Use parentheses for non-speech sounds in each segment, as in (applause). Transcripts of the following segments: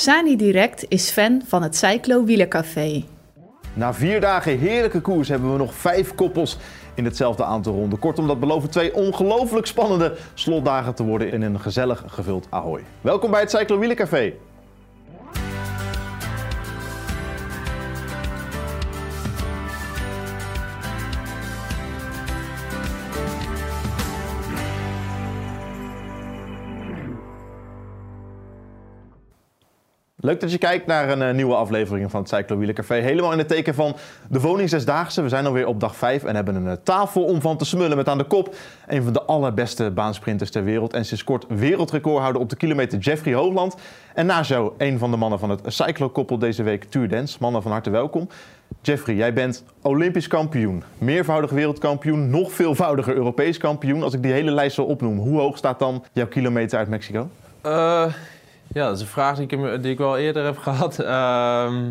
Sani Direct is fan van het Cyclo Wielercafé. Na vier dagen heerlijke koers hebben we nog vijf koppels in hetzelfde aantal ronden. Kortom, dat beloven twee ongelooflijk spannende slotdagen te worden in een gezellig gevuld Ahoy. Welkom bij het Cyclo Wielercafé. Leuk dat je kijkt naar een uh, nieuwe aflevering van het Cyclo Café. Helemaal in het teken van de Woning Zesdaagse. We zijn alweer op dag 5 en hebben een uh, tafel om van te smullen met aan de kop een van de allerbeste baansprinters ter wereld. En sinds kort wereldrecordhouder op de kilometer Jeffrey Hoogland. En naast jou een van de mannen van het Cyclo-koppel deze week, Tour Dance. Mannen van harte welkom. Jeffrey, jij bent Olympisch kampioen, meervoudig wereldkampioen, nog veelvoudiger Europees kampioen. Als ik die hele lijst zo opnoem, hoe hoog staat dan jouw kilometer uit Mexico? Uh... Ja, dat is een vraag die ik, die ik wel eerder heb (laughs) gehad. Uh,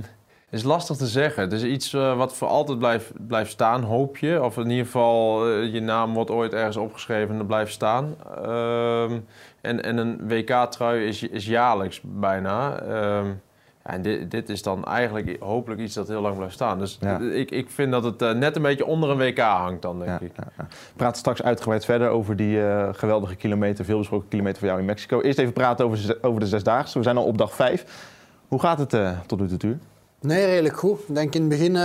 is lastig te zeggen. Het is iets uh, wat voor altijd blijft, blijft staan, hoop je. Of in ieder geval, uh, je naam wordt ooit ergens opgeschreven en dat blijft staan. Uh, en, en een WK-trui is, is jaarlijks bijna. Ehm, en dit, dit, is dan eigenlijk hopelijk iets dat heel lang blijft staan. Dus ik, ik vind dat het uh, net een beetje onder een WK hangt dan, denk ja, ik. Ja, Praat straks uitgebreid verder over die uh, geweldige kilometer, veel besproken kilometer voor jou in Mexico. Eerst even praten over, over de Zesdaagse. We zijn al op dag vijf. Hoe gaat het uh, tot nu toe, Tuur? Nee, redelijk goed. Ik denk in het begin uh,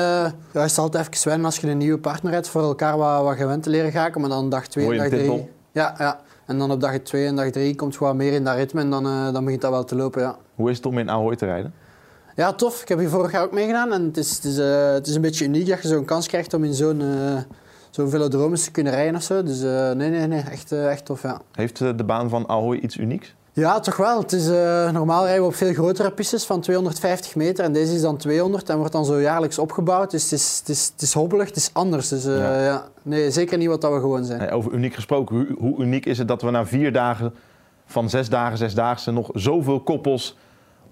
ja, is het altijd even wennen als je een nieuwe partner hebt, voor elkaar wat, wat gewend te leren gaan. Maar dan dag twee en dag drie... Ja, ja. En dan op dag 2 en dag 3 komt gewoon meer in dat ritme en dan, dan begint dat wel te lopen, ja. Hoe is het om in Ahoy te rijden? Ja, tof. Ik heb hier vorig jaar ook meegedaan. En het is, het is, uh, het is een beetje uniek dat je zo'n kans krijgt om in zo'n uh, zo'n velodromes te kunnen rijden of zo. Dus uh, nee, nee, nee. Echt, echt tof, ja. Heeft de baan van Ahoy iets unieks? Ja, toch wel. Het is, normaal rijden we op veel grotere pistes van 250 meter. En deze is dan 200 en wordt dan zo jaarlijks opgebouwd. Dus het is, het is, het is hobbelig, het is anders. Dus ja. ja. Nee, zeker niet wat dat we gewoon zijn. Hey, over uniek gesproken, hoe, hoe uniek is het dat we na vier dagen van zes dagen, zesdaagse nog zoveel koppels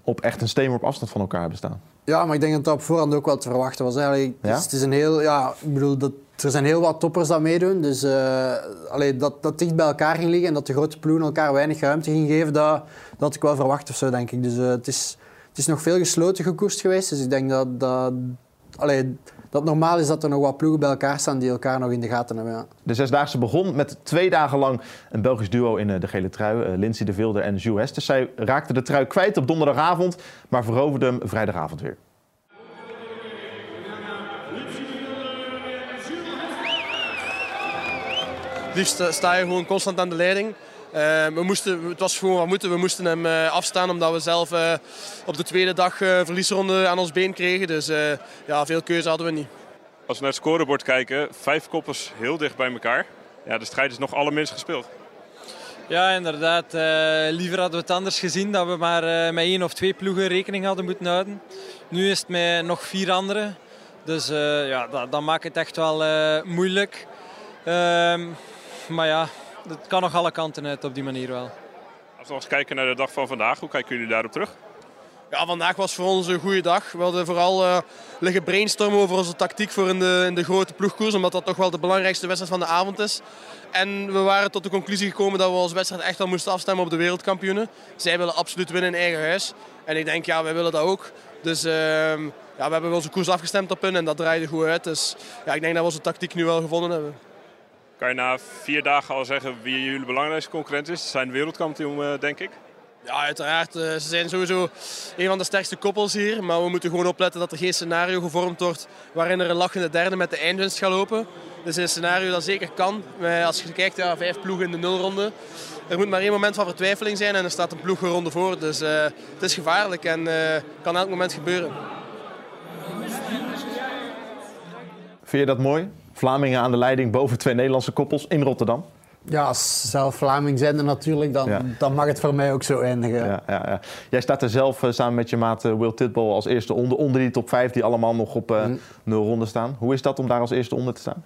op echt een steenworp afstand van elkaar hebben staan. Ja, maar ik denk dat dat op voorhand ook wel te verwachten was. Eigenlijk, ja? het is een heel, ja, ik bedoel, dat, er zijn heel wat toppers dat meedoen. Dus uh, allee, dat dat dicht bij elkaar ging liggen en dat de grote ploegen elkaar weinig ruimte ging geven, dat, dat had ik wel verwacht of zo, denk ik. Dus uh, het, is, het is nog veel gesloten gekoerst geweest. Dus ik denk dat, dat allee, dat normaal is dat er nog wat ploegen bij elkaar staan die elkaar nog in de gaten hebben. Ja. De Zesdaagse begon met twee dagen lang een Belgisch duo in de gele trui. Uh, Lindsay de Vilder en Jules Hesters. Zij raakten de trui kwijt op donderdagavond, maar veroverden hem vrijdagavond weer. Liefst sta je gewoon constant aan de leiding. Uh, we moesten, het was gewoon wat moeten. We moesten hem uh, afstaan omdat we zelf uh, op de tweede dag verliesronde aan ons been kregen. Dus ja, veel keuze hadden we niet. Als we naar het scorebord kijken, vijf koppels heel dicht bij elkaar. Ja, de strijd is nog allerminst gespeeld. Ja, inderdaad. liever hadden we het anders gezien dat we maar met één of twee ploegen rekening hadden moeten houden. Nu is het met nog vier anderen. Dus ja, dat, dat, maakt het echt wel moeilijk. Ehm, maar ja, het kan nog alle kanten uit op die manier wel. Als we eens kijken naar de dag van vandaag, hoe kijken jullie daarop terug? Ja, vandaag was voor ons een goede dag. We hadden vooral uh, liggen brainstormen over onze tactiek voor in de, in de grote ploegkoers, omdat dat toch wel de belangrijkste wedstrijd van de avond is. En we waren tot de conclusie gekomen dat we onze wedstrijd echt wel moesten afstemmen op de wereldkampioenen. Zij willen absoluut winnen in eigen huis. En ik denk, ja, wij willen dat ook. Dus uh, ja, we hebben onze koers afgestemd op hun en dat draaide goed uit. Dus ja, ik denk dat we onze tactiek nu wel gevonden hebben. Kan je na vier dagen al zeggen wie jullie belangrijkste concurrent is? Ze zijn wereldkampioen, denk ik. Ja, uiteraard. Ze zijn sowieso een van de sterkste koppels hier. Maar we moeten gewoon opletten dat er geen scenario gevormd wordt waarin er een lachende derde met de eindwinst gaat lopen. Dus een scenario dat zeker kan. Als je kijkt, ja, vijf ploegen in de nulronde. Er moet maar één moment van vertwijfeling zijn en er staat een ploeg een ronde voor. Dus uh, het is gevaarlijk en uh, kan elk moment gebeuren. Vind je dat mooi? Vlamingen aan de leiding boven twee Nederlandse koppels in Rotterdam? Ja, als zelf Vlaming zijn natuurlijk, dan, dan mag het voor mij ook zo eindigen. Ja, ja, ja. Jij staat er zelf uh, samen met je maat uh, Will Titball als eerste onder, onder die top 5 die allemaal nog op uh, nul ronden staan. Hoe is dat om daar als eerste onder te staan?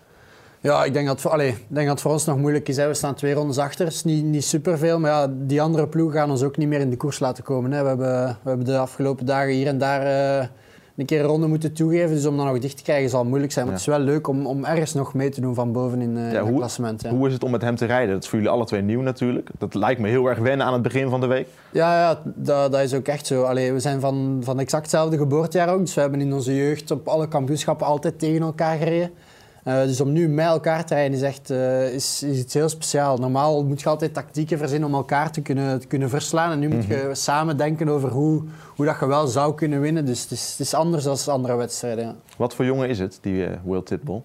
Ja, ik denk dat, allee, ik denk dat het voor ons nog moeilijk is. Hè. We staan twee rondes achter, is niet, niet superveel. Maar ja, die andere ploegen gaan ons ook niet meer in de koers laten komen. Hè. We, hebben, we hebben de afgelopen dagen hier en daar een keer een ronde moeten toegeven. Dus om dat nog dicht te krijgen zal moeilijk zijn. Maar het is wel leuk om, om ergens nog mee te doen van boven in, uh, Ja, hoe- klassement. Ja. Hoe is het om met hem te rijden? Dat is voor jullie alle twee nieuw natuurlijk. Dat lijkt me heel erg wennen aan het begin van de week. Ja, ja dat, dat is ook echt zo. Allee, we zijn van, van exact hetzelfde geboortejaar ook. Dus we hebben in onze jeugd op alle kampioenschappen altijd tegen elkaar gereden. Eh, dus om nu met elkaar te rijden is echt eh, is, is iets heel speciaals. Normaal moet je altijd tactieken verzinnen om elkaar te kunnen, te kunnen verslaan. En nu moet je samen denken over hoe, hoe dat je wel zou kunnen winnen. Dus het is, het is anders dan andere wedstrijden. Ja. Wat voor jongen is het, die eh, Will Titbull?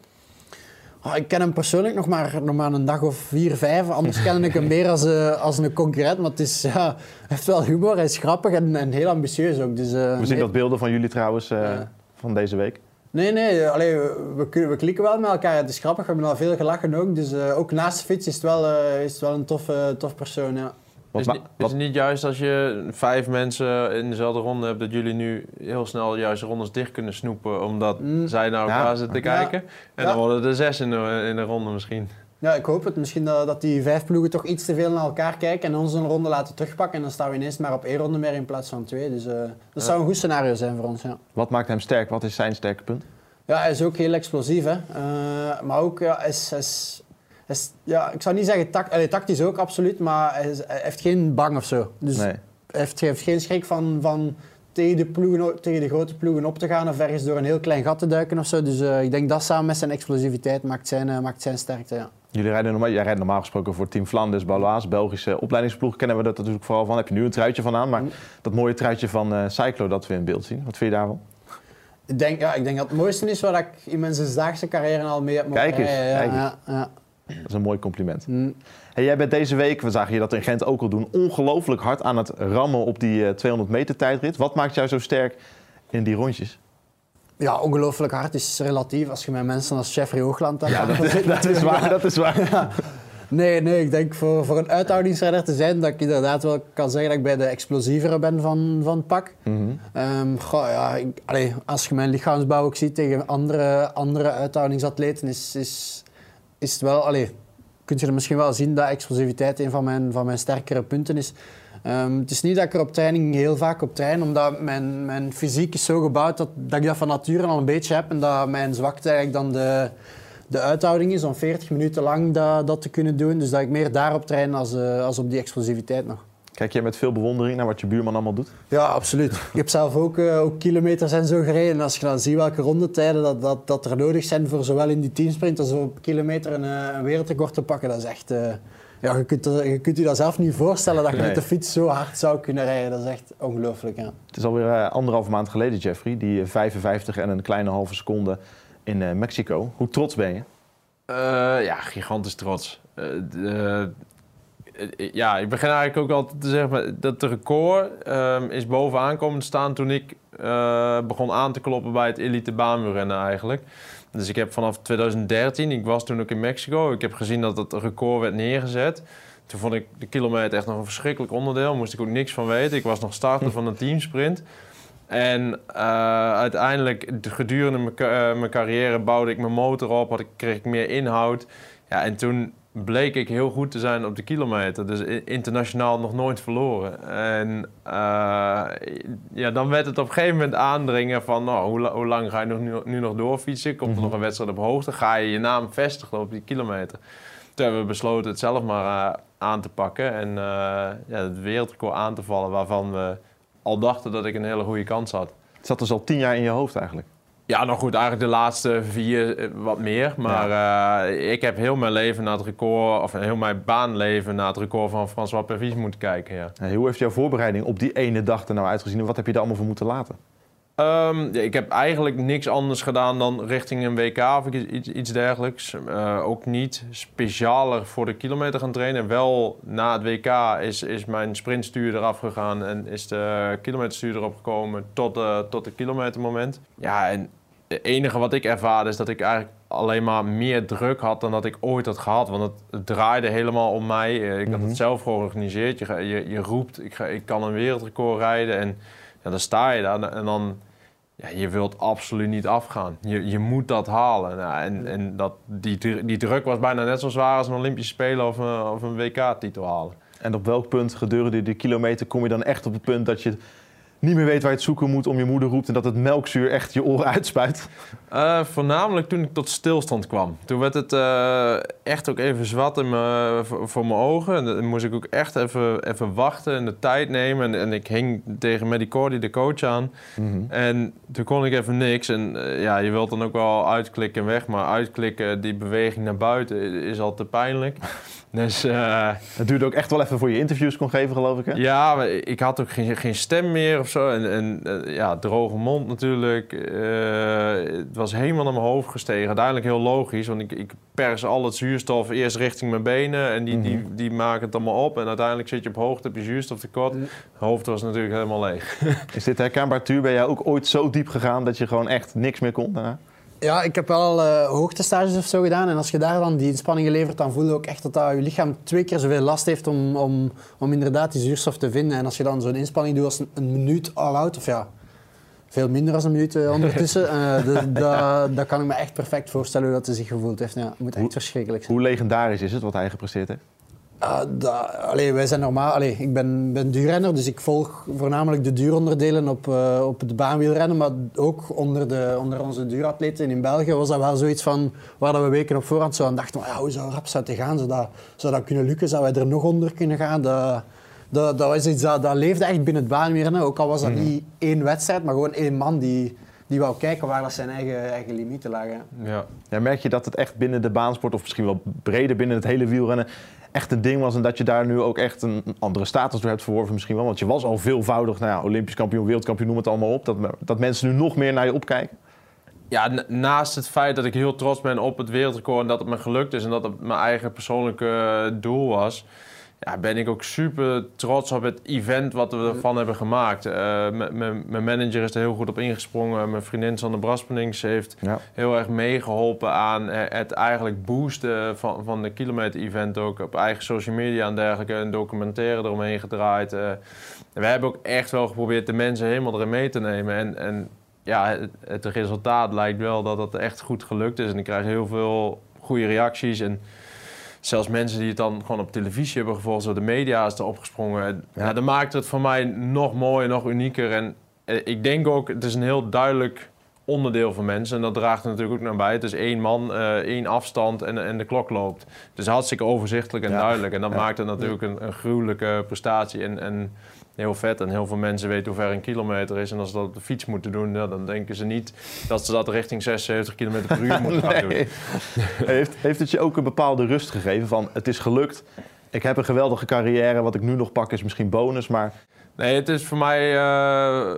Oh, ik ken hem persoonlijk nog maar, nog maar een dag of vier, vijf. Anders ken ik hem meer als, als een concurrent. Maar het is, ja, hij heeft wel humor, hij is grappig en, en heel ambitieus ook. Dus, eh, We zien nee. dat beelden van jullie trouwens Ja. van deze week. Nee, nee, allee, we, we, kunnen- we klikken wel met elkaar. Het is grappig, we hebben al veel gelachen ook. Dus eh, ook naast de fiets is het wel, eh, is het wel een tof, eh, tof persoon. Ja. Wat Is, het niet juist als je vijf mensen in dezelfde ronde hebt, dat jullie nu heel snel juist de rondes dicht kunnen snoepen, omdat Mm. zij naar Ja. elkaar zitten te Ja. kijken? En Ja. dan worden er zes in de, in de ronde misschien. Ja, ik hoop het. Misschien dat, dat die vijf ploegen toch iets te veel naar elkaar kijken en ons een ronde laten terugpakken. En dan staan we ineens maar op één ronde meer in plaats van twee. Dus eh, dat zou een goed scenario zijn voor ons. Ja. wat maakt hem sterk? Wat is zijn sterke punt? Ja, hij is ook heel explosief. Hè. Eh, maar ook, ja, hij is, hij is, hij is- ja, ik zou niet zeggen tact, allee, tactisch ook, absoluut. Maar hij, is- hij heeft geen bang of zo. Dus Nee. hij heeft, hij heeft geen schrik van, van tegen, de ploegen, tegen de grote ploegen op te gaan of ergens door een heel klein gat te duiken of zo. Dus eh, ik denk dat samen met zijn explosiviteit maakt zijn, maakt zijn sterkte. Ja. Jullie rijden normaal, jij rijdt normaal gesproken voor Team Flanders, Balois, Belgische opleidingsploeg. Kennen we dat natuurlijk vooral van. Heb je nu een truitje van aan. Maar dat mooie truitje van eh Cyclo dat we in beeld zien. Wat vind je daarvan? Ik, denk, ja, ik denk dat het mooiste is wat ik in mijn zesdaagse carrière al mee heb mogen Kijk eens, rijden. Ja, kijk eens. ja. Dat is een mooi compliment. Mm. Hey, jij bent deze week, we zagen je dat in Gent ook al doen, ongelooflijk hard aan het rammen op die eh, 200 meter tijdrit. Wat maakt jou zo sterk in die rondjes? Ja, ongelooflijk hard is relatief als je met mensen als Jeffrey Hoogland hebt. Ja, (laughs) dat, dat is waar, dat is waar. Nee, nee, ik denk voor, voor een uithoudingsrenner te zijn dat ik inderdaad wel kan zeggen dat ik bij de explosievere ben van, van het pak. Mhm. Ehm, goh, ja, ik, allee, als je mijn lichaamsbouw ook ziet tegen andere, andere uithoudingsatleten, is, is, is het wel... Allee, kun je er misschien wel zien dat explosiviteit een van mijn, van mijn sterkere punten is. Ehm, het is niet dat ik er op training heel vaak op train, omdat mijn, mijn fysiek is zo gebouwd dat, dat ik dat van nature al een beetje heb en dat mijn zwakte eigenlijk dan de, de uithouding is om 40 minuten lang dat, dat te kunnen doen. Dus dat ik meer daarop train als, eh, als op die explosiviteit nog. Kijk jij met veel bewondering naar wat je buurman allemaal doet? Ja, absoluut. (laughs) Ik heb zelf ook, eh, ook kilometers en zo gereden. En als je dan ziet welke rondetijden dat, dat, dat er nodig zijn voor zowel in die teamsprint als op kilometer een, eh, een wereldrecord te pakken, dat is echt... ja, je, kunt, er- je kunt je dat zelf niet voorstellen dat je Nee. met de fiets zo hard zou kunnen rijden. Dat is echt ongelooflijk, ja. Het is alweer eh, anderhalve maand geleden, Jeffrey, die eh, 55 en een kleine halve seconde in eh, Mexico. Hoe trots ben je? Eh, ja, gigantisch trots. Eh, de- eh, ja, ik begin eigenlijk ook altijd te zeggen maar dat de record ehm, is bovenaan komen te staan toen ik eh, begon aan te kloppen bij het elite baanwielrennen eigenlijk. Dus ik heb vanaf 2013, ik was toen ook in Mexico, ik heb gezien dat het record werd neergezet. Toen vond ik de kilometer echt nog een verschrikkelijk onderdeel, moest ik ook niks van weten. Ik was nog starter van een teamsprint. En eh, uiteindelijk, gedurende mijn eh, mijn carrière, bouwde ik mijn motor op, had ik, kreeg ik meer inhoud. Ja, en toen bleek ik heel goed te zijn op de kilometer. Dus internationaal nog nooit verloren. En eh, ja, dan werd het op een gegeven moment aandringen van... Nou, hoe, la- hoe lang ga je nog, nu, nu nog doorfietsen? Komt er nog een wedstrijd op hoogte? Ga je je naam vestigen op die kilometer? Toen hebben we besloten het zelf maar eh, aan te pakken. En eh, ja, het wereldrecord aan te vallen waarvan we al dachten dat ik een hele goede kans had. Het zat dus al tien jaar in je hoofd eigenlijk. Ja, nou goed, eigenlijk de laatste vier eh, wat meer. Maar eh, ik heb heel mijn leven naar het record, of heel mijn baanleven naar het record van François Pervis moeten kijken. Ja. Hoe heeft jouw voorbereiding op die ene dag er nou uitgezien en wat heb je daar allemaal voor moeten laten? Ehm, ik heb eigenlijk niks anders gedaan dan richting een WK of iets, iets, dergelijks. Eh, ook niet specialer voor de kilometer gaan trainen. Wel na het WK is, is mijn sprintstuur eraf gegaan en is de kilometerstuur erop gekomen tot, eh, tot het kilometermoment. Ja, en het enige wat ik ervaarde is dat ik eigenlijk alleen maar meer druk had dan dat ik ooit had gehad. Want het, het draaide helemaal om mij. Eh, Ik had Mhm. het zelf georganiseerd. Je, je, je roept, ik, ga, ik kan een wereldrecord rijden. En ja, dan sta je daar en dan... Ja, je wilt absoluut niet afgaan. Je, je moet dat halen. Nou, en en dat, die, die druk was bijna net zo zwaar als een Olympische Spelen of een, of een WK-titel halen. En op welk punt gedurende die kilometer kom je dan echt op het punt dat je niet meer weet waar je het zoeken moet om je moeder roept en dat het melkzuur echt je oren uitspuit? Uh, voornamelijk toen ik tot stilstand kwam. Toen werd het uh, echt ook even zwart in me, voor, mijn ogen. En dan moest ik ook echt even, even wachten en de tijd nemen. En, en ik hing tegen Maddie Cordy, de coach, aan. Mm -hmm. En toen kon ik even niks. En uh, ja, je wilt dan ook wel uitklikken en weg. Maar uitklikken, die beweging naar buiten, is al te pijnlijk. (laughs) Dus, het duurde ook echt wel even voor je interviews kon geven, geloof ik. Hè? Ja, ik had ook geen, geen stem meer of zo. En, en uh, ja, droge mond natuurlijk. Uh, het was helemaal naar mijn hoofd gestegen. Uiteindelijk heel logisch, want ik, ik pers al het zuurstof eerst richting mijn benen. En die, mm -hmm. die, die maken het allemaal op. En uiteindelijk zit je op hoogte, heb je zuurstoftekort. Mijn hoofd was natuurlijk helemaal leeg. (laughs) Is dit herkenbaar, Tuur? Ben jij ook ooit zo diep gegaan dat je gewoon echt niks meer kon daarna? Ja, ik heb wel uh, hoogtestages of zo gedaan. En als je daar dan die inspanningen levert, dan voel je ook echt dat, dat je lichaam twee keer zoveel last heeft om, om, om inderdaad die zuurstof te vinden. En als je dan zo'n inspanning doet als een, een minuut all-out, of ja, veel minder dan een minuut uh, ondertussen, (laughs) uh, dat kan ik me echt perfect voorstellen hoe dat hij zich gevoeld heeft. Ja, het moet echt hoe, verschrikkelijk zijn. Hoe legendarisch is het wat hij gepresteerd heeft? Uh, allee, wij zijn normaal, allee, ik ben, ben duurrenner, dus ik volg voornamelijk de duuronderdelen op, uh, op het baanwielrennen. Maar ook onder, de, onder onze duuratleten in België was dat wel zoiets van waar dat we weken op voorhand zo aan dachten: ja, hoe zou rap zou gaan? Zou dat, zou dat kunnen lukken? Zou wij er nog onder kunnen gaan? Dat, dat, dat was iets dat, dat leefde echt binnen het baanwielrennen. Ook al was dat mm. niet één wedstrijd, maar gewoon één man die, die wou kijken waar dat zijn eigen, eigen limieten lagen. Ja. ja. merk je dat het echt binnen de baansport, of misschien wel breder binnen het hele wielrennen, echt een ding was en dat je daar nu ook echt een andere status door hebt verworven misschien wel? Want je was al veelvoudig nou ja, Olympisch kampioen, wereldkampioen, noem het allemaal op. Dat, dat mensen nu nog meer naar je opkijken? Ja, naast het feit dat ik heel trots ben op het wereldrecord en dat het me gelukt is en dat het mijn eigen persoonlijke doel was, ja, ben ik ook super trots op het event wat we ervan hebben gemaakt. Uh, mijn manager is er heel goed op ingesprongen. Mijn vriendin Sander Braspenings heeft ja. heel erg meegeholpen aan het eigenlijk boosten van, van de kilometer-event ook. Op eigen social media en dergelijke. Een documentaire eromheen gedraaid. Uh, we hebben ook echt wel geprobeerd de mensen helemaal erin mee te nemen. En, en ja, het, het resultaat lijkt wel dat het echt goed gelukt is. En ik krijg heel veel goede reacties. En, zelfs mensen die het dan gewoon op televisie hebben gevolgd, zo de media is erop gesprongen. Ja. ja, dat maakt het voor mij nog mooier, nog unieker. En eh, ik denk ook, het is een heel duidelijk onderdeel van mensen. En dat draagt er natuurlijk ook naar bij. Het is één man, uh, één afstand en, en de klok loopt. Dus hartstikke overzichtelijk en ja. duidelijk. En dat ja. maakt het natuurlijk een, een gruwelijke prestatie. En, en heel vet. En heel veel mensen weten hoe ver een kilometer is. En als ze dat op de fiets moeten doen, ja, dan denken ze niet dat ze dat richting 76 km per uur (laughs) moeten gaan doen. (laughs) heeft, heeft het je ook een bepaalde rust gegeven van het is gelukt? Ik heb een geweldige carrière. Wat ik nu nog pak is misschien bonus, maar... Nee, het is voor mij uh,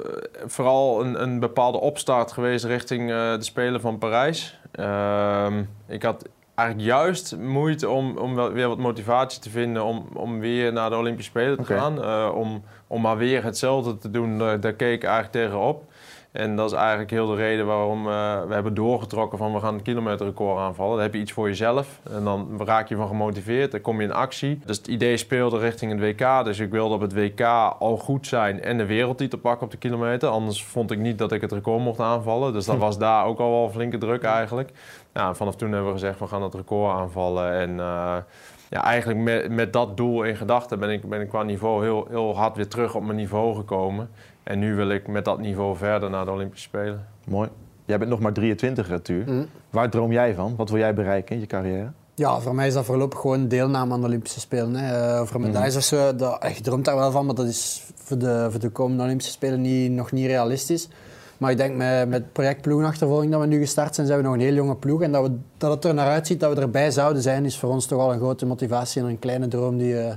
vooral een, een, bepaalde opstart geweest richting uh, de Spelen van Parijs. Uh, ik had eigenlijk juist moeite om, om wel, weer wat motivatie te vinden om, om weer naar de Olympische Spelen te okay. gaan. Uh, om, om maar weer hetzelfde te doen, daar keek ik eigenlijk tegenop. En dat is eigenlijk heel de reden waarom uh, we hebben doorgetrokken van we gaan een kilometerrecord aanvallen. Dan heb je iets voor jezelf en dan raak je van gemotiveerd, dan kom je in actie. Dus het idee speelde richting het WK, dus ik wilde op het WK al goed zijn en de wereldtitel pakken op de kilometer. Anders vond ik niet dat ik het record mocht aanvallen, dus dat (laughs) was daar ook al wel flinke druk eigenlijk. Nou, vanaf toen hebben we gezegd we gaan het record aanvallen en... Uh, ja, eigenlijk met, met dat doel in gedachten ben ik, ben ik qua niveau heel, heel hard weer terug op mijn niveau gekomen. En nu wil ik met dat niveau verder naar de Olympische Spelen. Mooi. Jij bent nog maar 23, Tuur. Mm. Waar droom jij van? Wat wil jij bereiken in je carrière? Ja, voor mij is dat voorlopig gewoon deelname aan de Olympische Spelen. Hè. Uh, voor medailles mm. of zo, dat, ik droom daar wel van, maar dat is voor de, voor de komende Olympische Spelen niet, nog niet realistisch. Maar ik denk met, met het project ploegenachtervolging dat we nu gestart zijn, zijn we nog een heel jonge ploeg. En dat, we, dat het er naar uitziet dat we erbij zouden zijn, is voor ons toch al een grote motivatie en een kleine droom die, uh,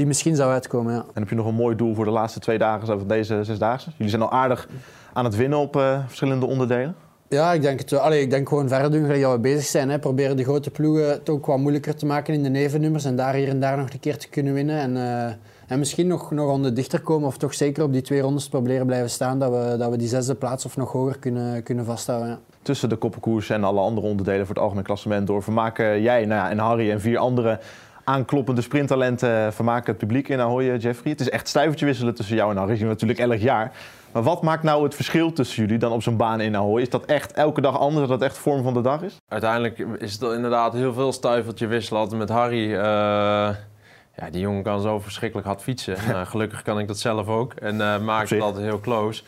die misschien zou uitkomen. Ja. En heb je nog een mooi doel voor de laatste twee dagen van deze zesdaagse? Jullie zijn al aardig aan het winnen op uh, verschillende onderdelen. Ja, ik denk, het, allee, ik denk gewoon verder doen gelijk dat we bezig zijn. Hè. Proberen de grote ploegen het ook wat moeilijker te maken in de nevennummers en daar hier en daar nog een keer te kunnen winnen. En, uh, en misschien nog, nog onder dichter komen of toch zeker op die twee rondes proberen blijven staan. Dat we, dat we die zesde plaats of nog hoger kunnen, kunnen vasthouden. Ja. Tussen de koppenkoers en alle andere onderdelen voor het algemeen klassement door vermaken jij nou ja, en Harry en vier andere aankloppende sprinttalenten vermaken het publiek in Ahoy, Jeffrey. Het is echt stuivertje wisselen tussen jou en Harry. natuurlijk elk jaar. Maar wat maakt nou het verschil tussen jullie dan op zo'n baan in Ahoy? Is dat echt elke dag anders, dat dat echt vorm van de dag is? Uiteindelijk is het inderdaad heel veel stuivertje wisselen. Altijd met Harry. Uh, ja, die jongen kan zo verschrikkelijk hard fietsen. (laughs) nou, gelukkig kan ik dat zelf ook en uh, maakt het altijd heel close.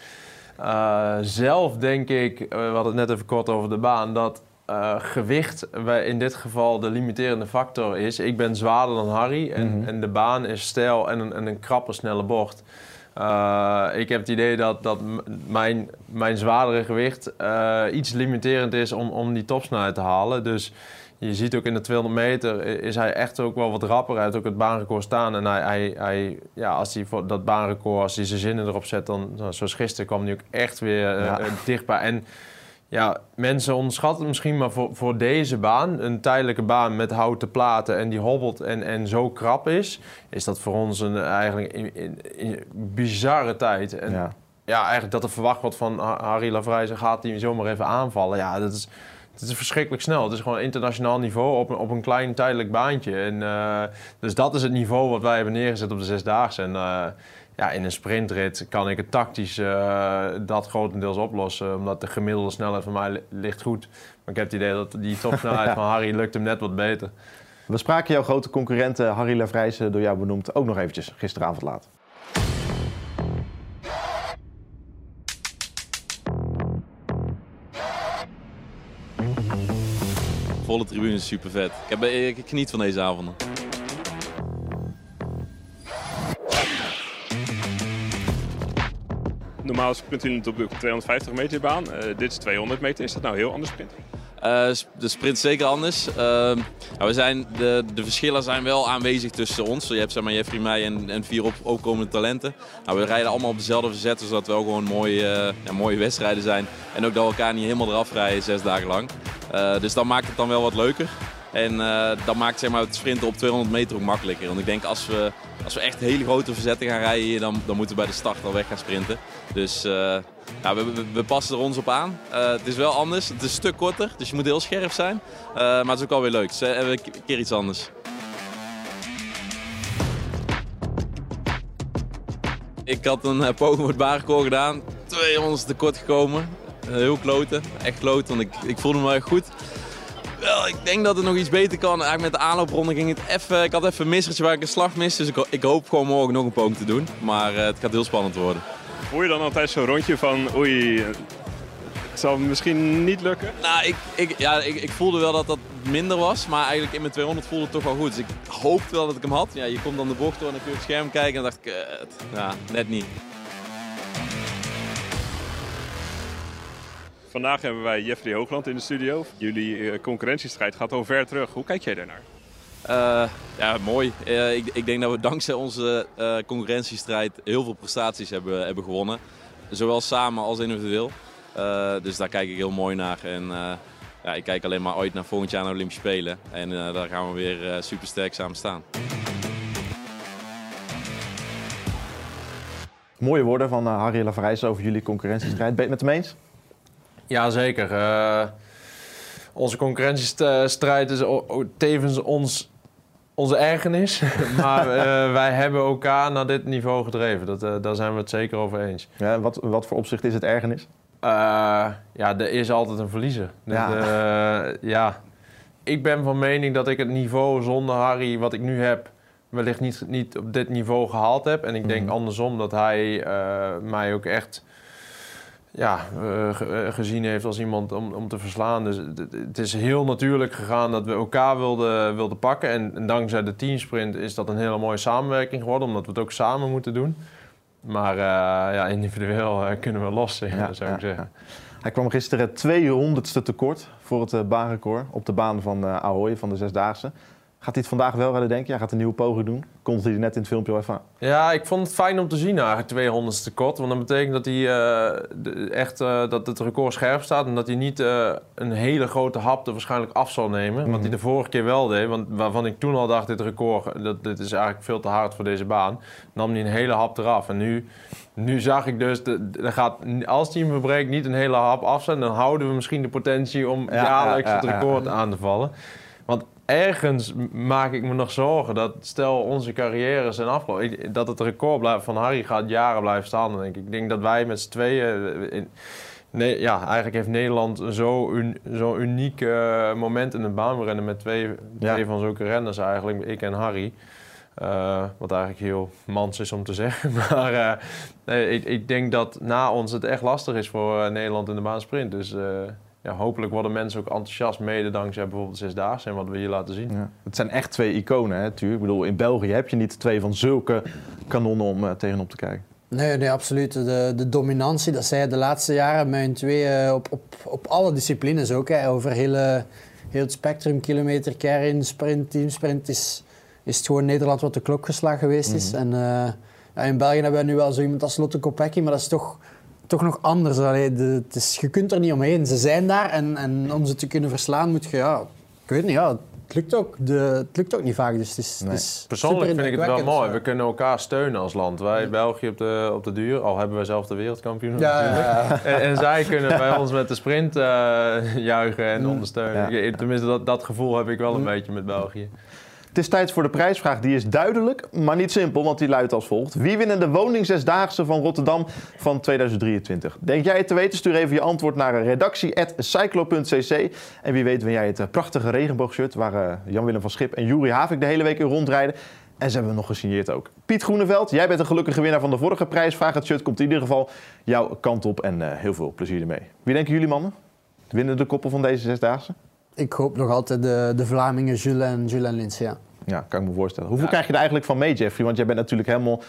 Uh, zelf denk ik, we hadden het net even kort over de baan, dat uh, gewicht in dit geval de limiterende factor is. Ik ben zwaarder dan Harry en, mm -hmm. en de baan is stijl en een, en een krappe snelle bocht. Uh, ik heb het idee dat, dat mijn, mijn zwaardere gewicht uh, iets limiterend is om, om die topsnelheid te halen. Dus je ziet ook in de 200 meter is hij echt ook wel wat rapper. Hij heeft ook het baanrecord staan. En hij, hij, hij ja, als hij voor dat baanrecord, als hij zijn zinnen erop zet, dan zoals gisteren kwam hij ook echt weer ja. dichtbij. En ja, mensen onderschatten misschien, maar voor, voor deze baan, een tijdelijke baan met houten platen en die hobbelt en, en zo krap is, is dat voor ons een eigenlijk in, in, in bizarre tijd. En ja. ja. eigenlijk dat er verwacht wordt van Harry Lavrijzen gaat hij zomaar even aanvallen. Ja, dat is, dat is verschrikkelijk snel. Het is gewoon internationaal niveau op een, op een klein tijdelijk baantje. En, uh, dus dat is het niveau wat wij hebben neergezet op de Zesdaagse. En uh, ja, in een sprintrit kan ik het tactisch uh, dat grotendeels oplossen. Omdat de gemiddelde snelheid van mij ligt goed. Maar ik heb het idee dat die topsnelheid ja. (laughs) van Harry lukt hem net wat beter. We spraken jouw grote concurrent Harry Lavrijzen, door jou benoemd, ook nog eventjes gisteravond laat. Volle tribune is super vet. Ik, heb, ik geniet van deze avonden. Normaal sprint u op 250 meter baan. Uh, dit is 200 meter. Is dat nou heel anders sprint? Uh, de sprint is zeker anders. Uh, nou, we zijn, de, de verschillen zijn wel aanwezig tussen ons. Je hebt zeg maar, Jeffrey, mij en, en vier op, opkomende talenten. Nou, we rijden allemaal op dezelfde verzetten, zodat we wel gewoon mooie, ja, mooie wedstrijden zijn. En ook dat we elkaar niet helemaal eraf rijden zes dagen lang. Dus dat maakt het dan wel wat leuker. En dat maakt zeg maar, het sprinten op 200 meter ook makkelijker. Want ik denk als we, als we echt hele grote verzetten gaan rijden dan, dan moeten we bij de start al weg gaan sprinten. Dus uh, ja, we, we, passen er ons op aan. Uh, het is wel anders, het is stuk korter, dus je moet heel scherp zijn. maar het is ook alweer leuk, dus een keer iets anders. Ik had een poging voor het gedaan, 200 tekort gekomen. Heel kloten, echt kloten, want ik, ik voelde me echt goed. Wel, ik denk dat het nog iets beter kan. Eigenlijk met de aanloopronde ging het even... Ik had even een missertje waar ik een slag mis. Dus ik, ik hoop gewoon morgen nog een poging te doen. Maar uh, het gaat heel spannend worden. Voel je dan altijd zo'n rondje van... Oei, het zal misschien niet lukken? Nou, ik, ik, ja, ik, ik voelde wel dat dat minder was. Maar eigenlijk in mijn 200 voelde het toch wel goed. Dus ik hoopte wel dat ik hem had. Ja, je komt dan de bocht door en dan kun je op het scherm kijken. En dacht ik, uh, ja, net niet. Vandaag hebben wij Jeffrey Hoogland in de studio. Jullie concurrentiestrijd gaat al ver terug. Hoe kijk jij daarnaar? Uh, ja, mooi. Uh, ik, ik, denk dat we dankzij onze uh, concurrentiestrijd heel veel prestaties hebben, hebben gewonnen. Zowel samen als individueel. dus daar kijk ik heel mooi naar. En ja, ik kijk alleen maar ooit naar volgend jaar naar de Olympische Spelen. En daar gaan we weer super sterk samen staan. Mooie woorden van Harry Lavrijs over jullie concurrentiestrijd. Ben je het met hem eens? Jazeker. Uh, onze concurrentiestrijd is tevens ons, onze ergernis. (laughs) maar uh, wij hebben elkaar naar dit niveau gedreven. Dat, uh, daar zijn we het zeker over eens. Ja, wat, wat voor opzicht is het ergernis? ja, er is altijd een verliezer. Ja. ja. Ik ben van mening dat ik het niveau zonder Harry, wat ik nu heb, wellicht niet, niet op dit niveau gehaald heb. En ik denk mm -hmm. andersom dat hij mij ook echt ja, uh, gezien heeft als iemand om, om te verslaan. Dus het is heel natuurlijk gegaan dat we elkaar wilden, wilden pakken. En, en, dankzij de teamsprint is dat een hele mooie samenwerking geworden, omdat we het ook samen moeten doen. Maar uh, ja, individueel kunnen we los, ja, zou ik ja, zeggen. Hij kwam gisteren 200ste tekort voor het baanrecord op de baan van uh, Ahoy van de Zesdaagse. Gaat hij het vandaag wel redden, denk je? Hij gaat een nieuwe poging doen. Komt hij net in het filmpje al even aan. Ja, ik vond het fijn om te zien eigenlijk 200 tekort. Want dat betekent dat, hij, uh, echt, uh, dat het record scherp staat. En dat hij niet uh, een hele grote hap er waarschijnlijk af zal nemen. Mm -hmm. Wat hij de vorige keer wel deed. Want waarvan ik toen al dacht, dit record dat, dit is eigenlijk veel te hard voor deze baan. Nam hij een hele hap eraf. En nu, nu zag ik dus, de, de gaat, als hij hem verbreekt, niet een hele hap af zijn. Dan houden we misschien de potentie om ja, jaarlijks ja, ja, het record aan te vallen. Ergens maak ik me nog zorgen dat stel onze carrières zijn afgelopen, dat het record van Harry gaat jaren blijven staan. Denk ik. ik denk dat wij met z'n tweeën. In, nee, ja, eigenlijk heeft Nederland zo'n un, zo uniek uh, moment in het baanrennen met twee, ja. twee van zulke renners eigenlijk, ik en Harry. Uh, wat eigenlijk heel mans is om te (laughs) zeggen. Maar uh, nee, ik, ik, denk dat na ons het echt lastig is voor Nederland in de baansprint. Dus ja, hopelijk worden mensen ook enthousiast mede dankzij bijvoorbeeld Zesdaagse en wat we hier laten zien. Ja. Het zijn echt twee iconen, hè, natuurlijk. Ik bedoel, in België heb je niet twee van zulke kanonnen om tegenop te kijken. Nee, nee, absoluut. De, de dominantie, dat zij de laatste jaren met hun twee op, op, op alle disciplines ook. Hè, over hele, heel het spectrum, kilometer, kern, sprint, teamsprint is is het gewoon Nederland wat de klok geslagen geweest is. Mhm. En uh, ja, in België hebben we nu wel zo iemand als Lotte Kopecky, maar dat is toch, toch nog anders. Allee, de, het is, je kunt er niet omheen. Ze zijn daar en, en om ze te kunnen verslaan moet je, ja, ik weet niet, ja, het lukt ook, de, het lukt ook niet vaak. Dus het is, het is Persoonlijk vind ik het wel mooi. We kunnen elkaar steunen als land. Wij, België op de, op de duur, al hebben wij zelf de wereldkampioen. Ja, ja, en, en, zij kunnen (laughs) bij ons met de sprint uh, juichen en ondersteunen. Tenminste, dat, dat gevoel heb ik wel een beetje met België. Het is tijd voor de prijsvraag. Die is duidelijk, maar niet simpel, want die luidt als volgt. Wie winnen de woning zesdaagse van Rotterdam van 2023? Denk jij het te weten? Stuur even je antwoord naar redactie.cyclo.cc. En wie weet win jij het eh, prachtige regenboogshirt waar eh, Jan-Willem van Schip en Juri Havik de hele week in rondrijden. En ze hebben we nog gesigneerd ook. Piet Groeneveld, jij bent een gelukkige winnaar van de vorige prijsvraag. Het shirt komt in ieder geval jouw kant op en uh, heel veel plezier ermee. Wie denken jullie mannen? Winnen de koppel van deze zesdaagse? Ik hoop nog altijd de, de Vlamingen Jules en, Jules en Linz, ja. Ja, kan ik me voorstellen. Hoeveel krijg je er eigenlijk van mee, Jeffrey? Want jij bent natuurlijk helemaal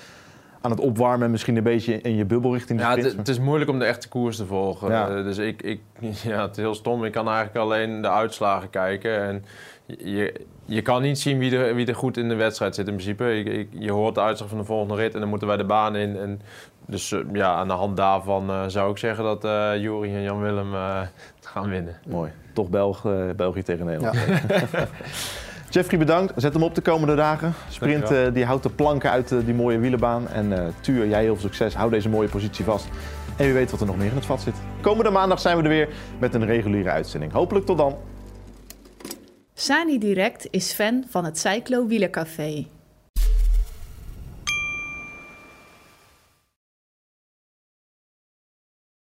aan het opwarmen, misschien een beetje in je bubbel richting de Ja, het, het, is moeilijk om de echte koers te volgen. Ja. Uh, dus ik, ik, (laughs) ja, het is heel stom. Ik kan eigenlijk alleen de uitslagen kijken. En je, je kan niet zien wie er, wie er goed in de wedstrijd zit in principe. Ik, je hoort de uitslag van de volgende rit en dan moeten wij de baan in. En dus uh, ja, aan de hand daarvan uh, zou ik zeggen dat uh, Jori en Jan-Willem gaan winnen. Mooi. Toch Belg, België tegen Nederland. Ja. (laughs) Jeffrey, bedankt. Zet hem op de komende dagen. Sprint uh, die houdt de planken uit uh, die mooie wielenbaan. En uh, Tuur, jij heel veel succes. Hou deze mooie positie vast. En wie weet wat er nog meer in het vat zit. Komende maandag zijn we er weer met een reguliere uitzending. Hopelijk tot dan. Sani Direct is fan van het Cyclo Wielercafé.